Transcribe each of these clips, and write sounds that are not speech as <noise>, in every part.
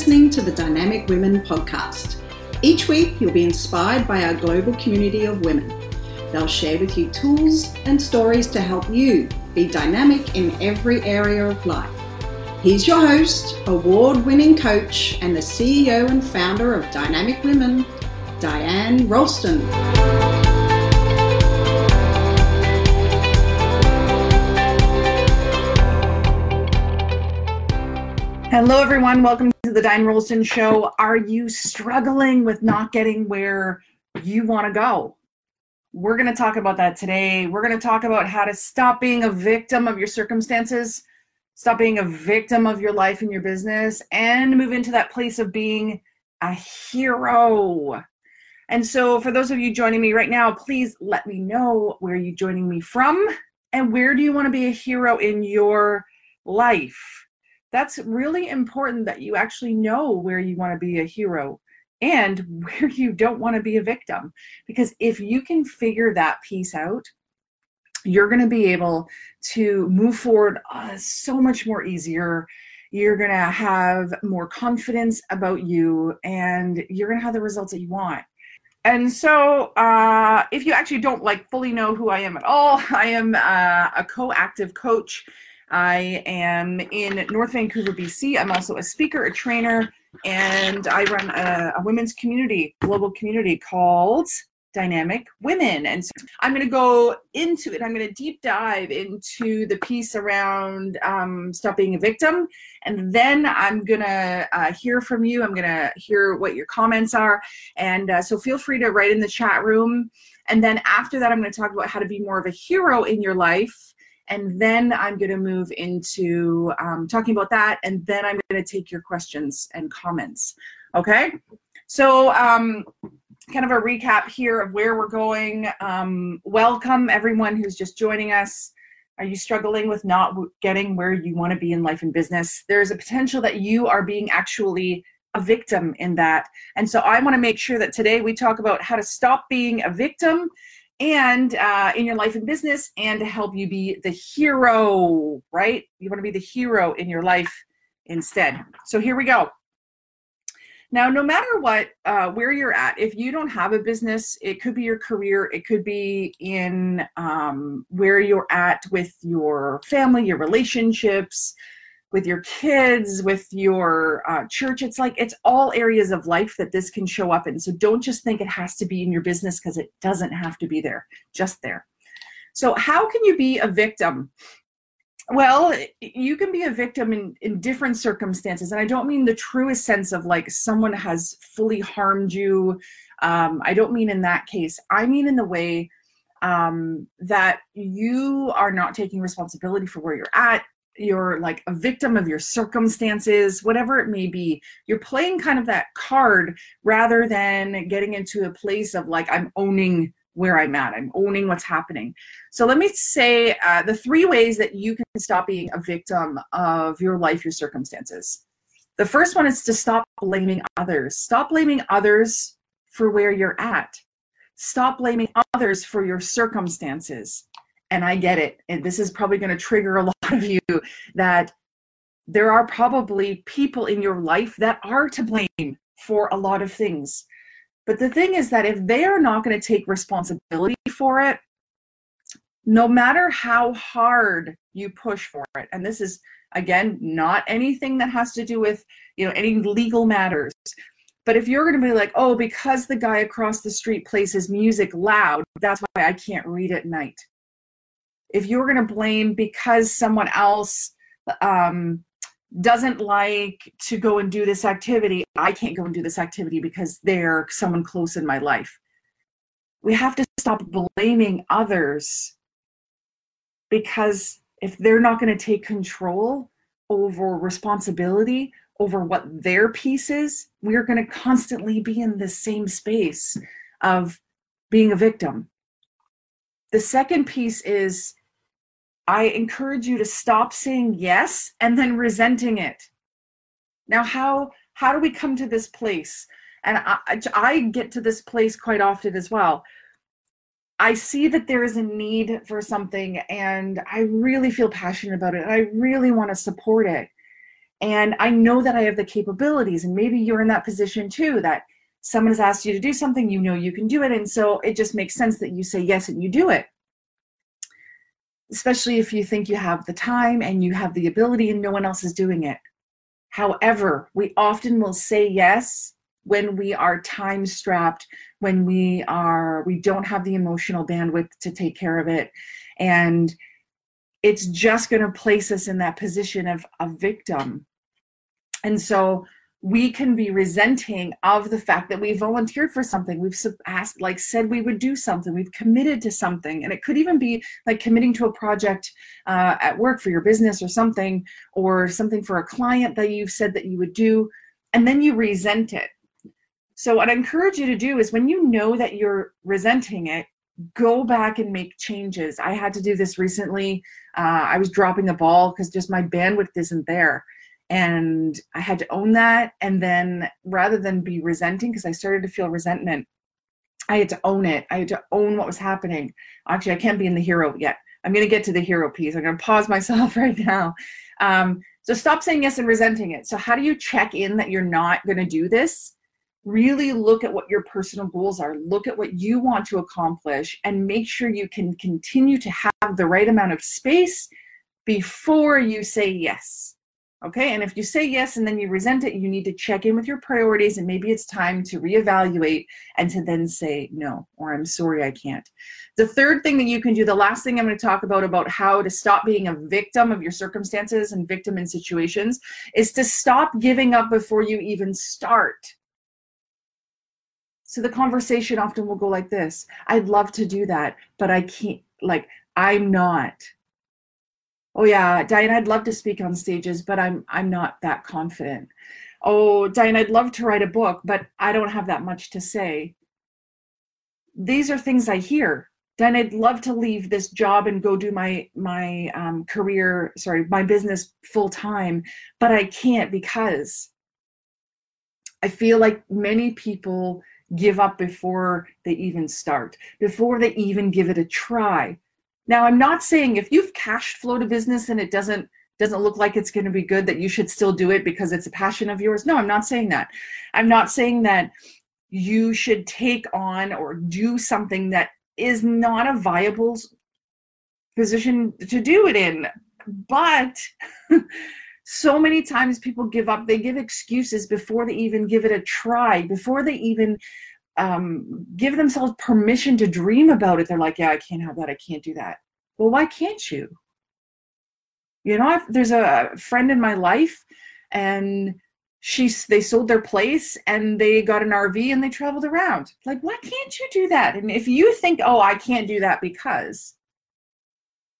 listening to the Dynamic Women podcast. Each week, you'll be inspired by our global community of women. They'll share with you tools and stories to help you be dynamic in every area of life. He's your host, award winning coach, and the CEO and founder of Dynamic Women, Diane Rolston. Hello, everyone. Welcome to the Diane Rolston Show. Are you struggling with not getting where you want to go? We're going to talk about that today. We're going to talk about how to stop being a victim of your circumstances, stop being a victim of your life and your business, and move into that place of being a hero. And so, for those of you joining me right now, please let me know where you're joining me from and where do you want to be a hero in your life that's really important that you actually know where you want to be a hero and <laughs> where you don't want to be a victim. Because if you can figure that piece out, you're going to be able to move forward uh, so much more easier. You're going to have more confidence about you and you're going to have the results that you want. And so, uh, if you actually don't like fully know who I am at all, <laughs> I am uh, a co-active coach I am in North Vancouver, BC. I'm also a speaker, a trainer, and I run a, a women's community, global community called Dynamic Women. And so I'm going to go into it. I'm going to deep dive into the piece around um, stop being a victim. And then I'm going to uh, hear from you. I'm going to hear what your comments are. And uh, so feel free to write in the chat room. And then after that, I'm going to talk about how to be more of a hero in your life and then I'm going to move into um, talking about that, and then I'm going to take your questions and comments. Okay, so um, kind of a recap here of where we're going. Um, welcome everyone who's just joining us. Are you struggling with not getting where you want to be in life and business? There's a potential that you are being actually a victim in that. And so I want to make sure that today we talk about how to stop being a victim and uh, in your life and business and to help you be the hero right? You want to be the hero in your life instead. So here we go. Now no matter what uh, where you're at if you don't have a business it could be your career it could be in um, where you're at with your family your relationships with your kids, with your uh, church. It's like it's all areas of life that this can show up in. So don't just think it has to be in your business because it doesn't have to be there, just there. So, how can you be a victim? Well, you can be a victim in, in different circumstances. And I don't mean the truest sense of like someone has fully harmed you. Um, I don't mean in that case. I mean in the way um, that you are not taking responsibility for where you're at you're like a victim of your circumstances, whatever it may be. You're playing kind of that card rather than getting into a place of like, I'm owning where I'm at, I'm owning what's happening. So let me say uh, the three ways that you can stop being a victim of your life, your circumstances. The first one is to stop blaming others. Stop blaming others for where you're at. Stop blaming others for your circumstances and I get it, and this is probably going to trigger a <laughs> lot of you that there are probably people in your life that are to blame for a lot of things. But the thing is that if they are not going to take responsibility for it, no matter how hard you push for it, and this is again not anything that has to do with you know any legal matters but if you're going to be like oh because the guy across the street plays his music loud that's why i can't read at night if you're going to blame because someone else um, doesn't like to go and do this activity, I can't go and do this activity because they're someone close in my life. We have to stop blaming others because if they're not going to take control over responsibility over what their piece is, we're going to constantly be in the same space of being a victim. The second piece is I encourage you to stop saying yes and then resenting it. Now, how how do we come to this place? And I, I get to this place quite often as well. I see that there is a need for something, and I really feel passionate about it, and I really want to support it. And I know that I have the capabilities, and maybe you're in that position too that someone has asked you to do something, you know you can do it. And so it just makes sense that you say yes and you do it. Especially if you think you have the time and you have the ability and no one else is doing it. However, we often will say yes when we are time strapped, when we are we don't have the emotional bandwidth to take care of it. And it's just going to place us in that position of a victim. And so we can be resenting of the fact that we volunteered for something. We've asked like said we would do something. We've committed to something. And it could even be like committing to a project uh, at work for your business or something or something for a client that you've said that you would do and then you resent it. So what i encourage you to do is when you know that you're resenting it go back and make changes. I had to do this recently. Uh, i was dropping the ball because just my bandwidth isn't there and i had to own that. And then rather than be resenting because i started to feel resentment i had to own it. I had to own what was happening. Actually i can't be in the hero yet. I'm going to get to the hero piece. I'm going to pause myself <laughs> right now. Um, so stop saying yes and resenting it. So how do you check in that you're not going to do this? Really look at what your personal goals are. Look at what you want to accomplish and make sure you can continue to have the right amount of space before you say yes Okay, and if you say yes and then you resent it, you need to check in with your priorities and maybe it's time to reevaluate and to then say no, or I'm sorry, I can't. The third thing that you can do, the last thing I'm going to talk about, about how to stop being a victim of your circumstances and victim in situations, is to stop giving up before you even start. So the conversation often will go like this I'd love to do that, but I can't, like, I'm not oh yeah diane i'd love to speak on stages but i'm i'm not that confident. Oh diane i'd love to write a book but i don't have that much to say. These are things i hear. Diane i'd love to leave this job and go do my my um, career sorry my business full time but i can't because i feel like many people give up before they even start before they even give it a try now, I'm not saying if you've cash flowed a business and it doesn't doesn't look like it's going to be good that you should still do it because it's a passion of yours. No, I'm not saying that. I'm not saying that you should take on or do something that is not a viable position to do it in. But <laughs> so many times people give up, they give excuses before they even give it a try, before they even um, give themselves permission to dream about it. They're like, yeah, I can't have that. I can't do that. Well, why can't you? You know, I've, there's a friend in my life, and she's they sold their place and they got an RV and they traveled around. Like, why can't you do that? And if you think, oh, I can't do that because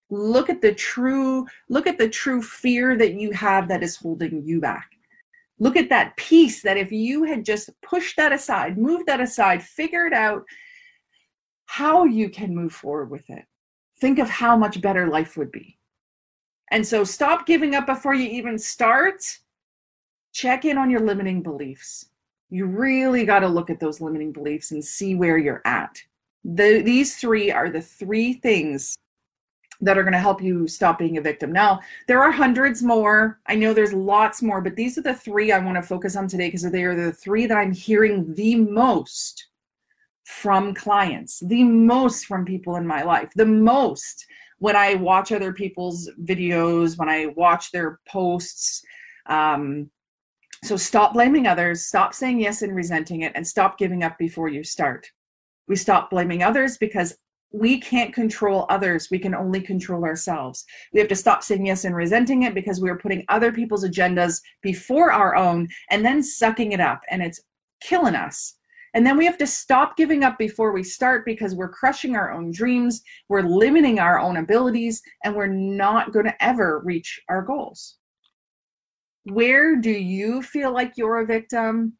look at the true look at the true fear that you have that is holding you back Look at that piece that if you had just pushed that aside, moved that aside, figured out how you can move forward with it, think of how much better life would be. And so stop giving up before you even start. Check in on your limiting beliefs. You really got to look at those limiting beliefs and see where you're at. The, these three are the three things that are going to help you stop being a victim. Now, there are hundreds more. I know there's lots more, but these are the three I want to focus on today because they are the three that I'm hearing the most from clients, the most from people in my life, the most when I watch other people's videos, when I watch their posts. Um, so stop blaming others, stop saying yes and resenting it, and stop giving up before you start. We stop blaming others because we can't control others. We can only control ourselves. We have to stop saying yes and resenting it because we're putting other people's agendas before our own and then sucking it up, and it's killing us. And then we have to stop giving up before we start because we're crushing our own dreams, we're limiting our own abilities, and we're not going to ever reach our goals. Where do you feel like you're a victim?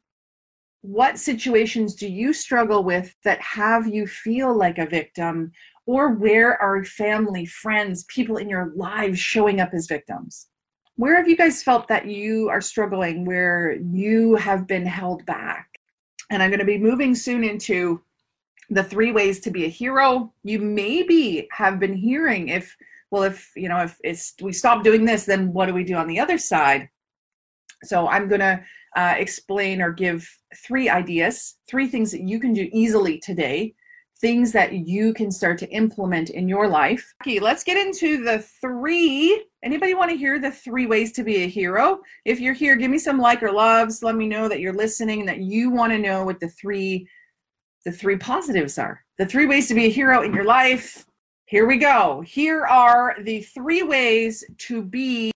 What situations do you struggle with that have you feel like a victim? Or where are family friends people in your lives showing up as victims? Where have you guys felt that you are struggling where you have been held back? And i'm going to be moving soon into the three ways to be a hero. You maybe have been hearing if well if you know if we stop doing this then what do we do on the other side? So I'm going to uh, explain or give three ideas, three things that you can do easily today, things that you can start to implement in your life. Okay, let's get into the three. Anybody want to hear the three ways to be a hero? If you're here, give me some like or loves. Let me know that you're listening and that you want to know what the three the three positives are. The three ways to be a hero in your life. Here we go. Here are the three ways to be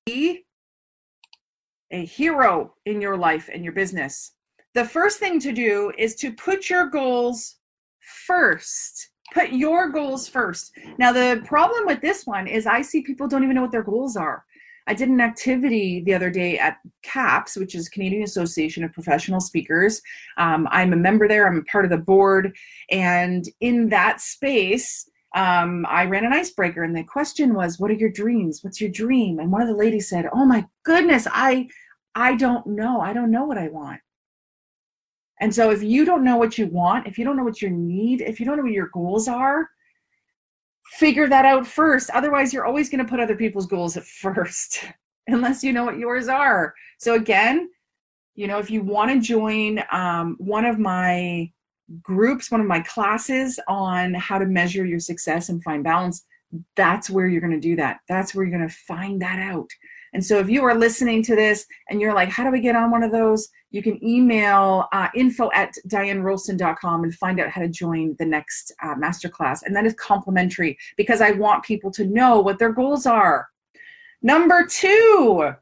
a hero in your life and your business. The first thing to do is to put your goals first. Put your goals first. Now, the problem with this one is I see people don't even know what their goals are. I did an activity the other day at CAPS, which is Canadian Association of Professional Speakers. Um, I'm a member there, I'm a part of the board. And in that space, um, I ran an icebreaker, and the question was, "What are your dreams? What's your dream?" And one of the ladies said, "Oh my goodness, I, I don't know. I don't know what I want." And so, if you don't know what you want, if you don't know what you need, if you don't know what your goals are, figure that out first. Otherwise, you're always going to put other people's goals at <laughs> first, unless you know what yours are. So, again, you know, if you want to join um, one of my groups, one of my classes on how to measure your success and find balance, that's where you're going to do that. That's where you're going to find that out. And so if you are listening to this and you're like, how do I get on one of those? You can email uh, info at dianerolston.com and find out how to join the next uh, masterclass. And that is complimentary because I want people to know what their goals are. Number two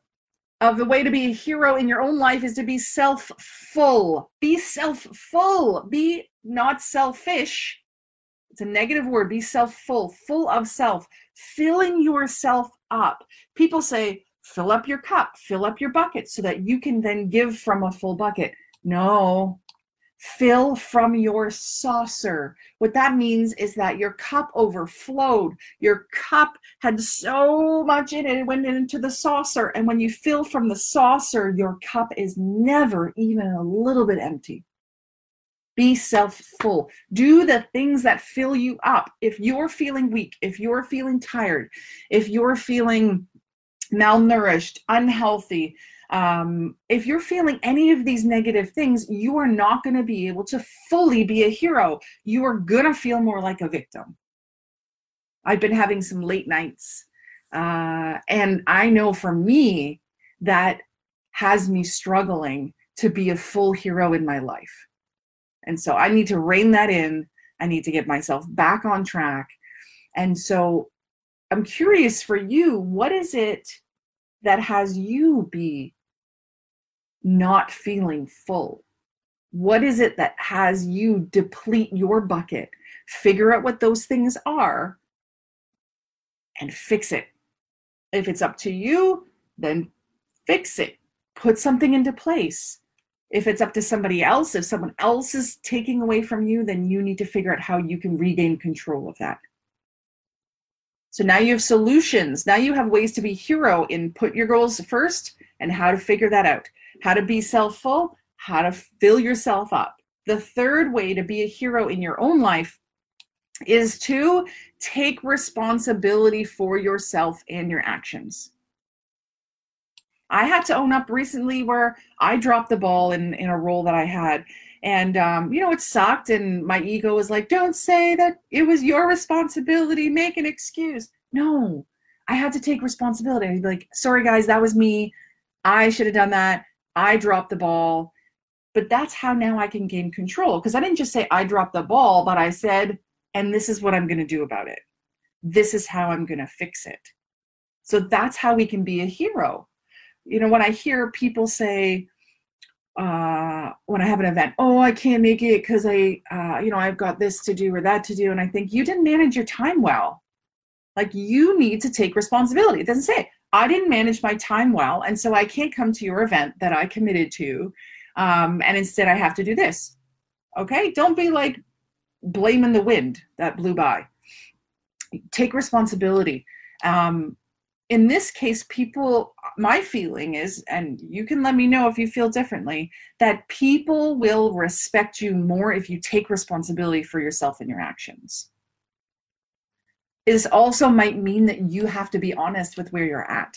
of the way to be a hero in your own life is to be self full. Be self full. Be not selfish. It's a negative word. Be self full, full of self, filling yourself up. People say, fill up your cup, fill up your bucket so that you can then give from a full bucket. No, fill from your saucer. What that means is that your cup overflowed. Your cup had so much in it, it went into the saucer. And when you fill from the saucer, your cup is never even a little bit empty. Be self full. Do the things that fill you up. If you're feeling weak, if you're feeling tired, if you're feeling malnourished, unhealthy, um, if you're feeling any of these negative things, you are not going to be able to fully be a hero. You are going to feel more like a victim. I've been having some late nights. Uh, and I know for me, that has me struggling to be a full hero in my life. And so I need to rein that in. I need to get myself back on track. And so I'm curious for you, what is it that has you be not feeling full? What is it that has you deplete your bucket? Figure out what those things are and fix it. If it's up to you, then fix it. Put something into place. If it's up to somebody else, if someone else is taking away from you, then you need to figure out how you can regain control of that. So now you have solutions. Now you have ways to be hero in put your goals first and how to figure that out. How to be self-full, how to fill yourself up. The third way to be a hero in your own life is to take responsibility for yourself and your actions. I had to own up recently where I dropped the ball in, in a role that I had. And, um, you know, it sucked. And my ego was like, don't say that it was your responsibility. Make an excuse. No, I had to take responsibility. I'd be like, sorry, guys, that was me. I should have done that. I dropped the ball. But that's how now I can gain control. Because I didn't just say I dropped the ball, but I said, and this is what I'm going to do about it. This is how I'm going to fix it. So that's how we can be a hero. You know, when I hear people say, uh, when I have an event, oh, I can't make it because I, uh, you know, I've got this to do or that to do. And I think you didn't manage your time well. Like you need to take responsibility. It doesn't say, I didn't manage my time well. And so I can't come to your event that I committed to. Um, and instead I have to do this. Okay. Don't be like blaming the wind that blew by. Take responsibility. Um, in this case, people, my feeling is, and you can let me know if you feel differently, that people will respect you more if you take responsibility for yourself and your actions. This also might mean that you have to be honest with where you're at.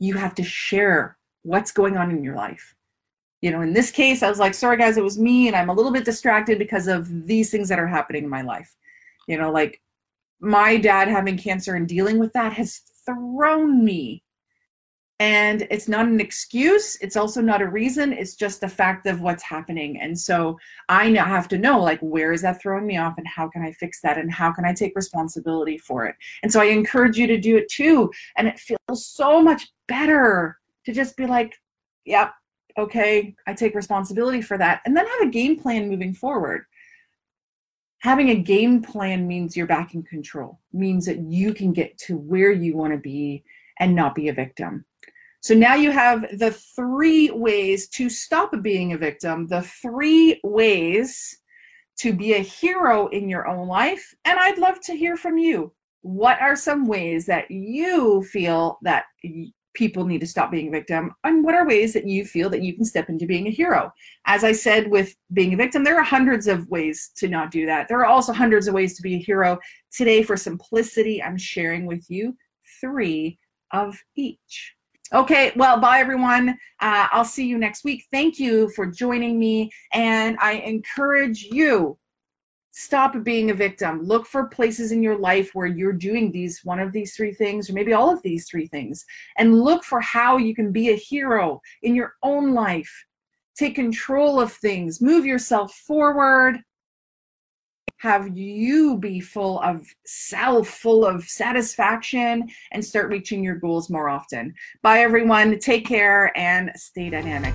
You have to share what's going on in your life. You know, in this case, I was like, sorry guys, it was me, and I'm a little bit distracted because of these things that are happening in my life. You know, like my dad having cancer and dealing with that has thrown me. And it's not an excuse. It's also not a reason. It's just a fact of what's happening. And so i now have to know like where is that throwing me off and how can i fix that? And how can i take responsibility for it? And so i encourage you to do it too. And it feels so much better to just be like yep okay i take responsibility for that. And then have a game plan moving forward having a game plan means you're back in control means that you can get to where you want to be and not be a victim so now you have the three ways to stop being a victim, the three ways to be a hero in your own life. And I'd love to hear from you. What are some ways that you feel that people need to stop being a victim? And what are ways that you feel that you can step into being a hero? As I said with being a victim, there are hundreds of ways to not do that. There are also hundreds of ways to be a hero. Today, for simplicity, I'm sharing with you three of each. Okay, well, bye everyone. Uh, I'll see you next week. Thank you for joining me. And I encourage you stop being a victim. Look for places in your life where you're doing these one of these three things, or maybe all of these three things, and look for how you can be a hero in your own life. Take control of things, move yourself forward, have you be full of self, full of satisfaction, and start reaching your goals more often. Bye, everyone. Take care and stay dynamic.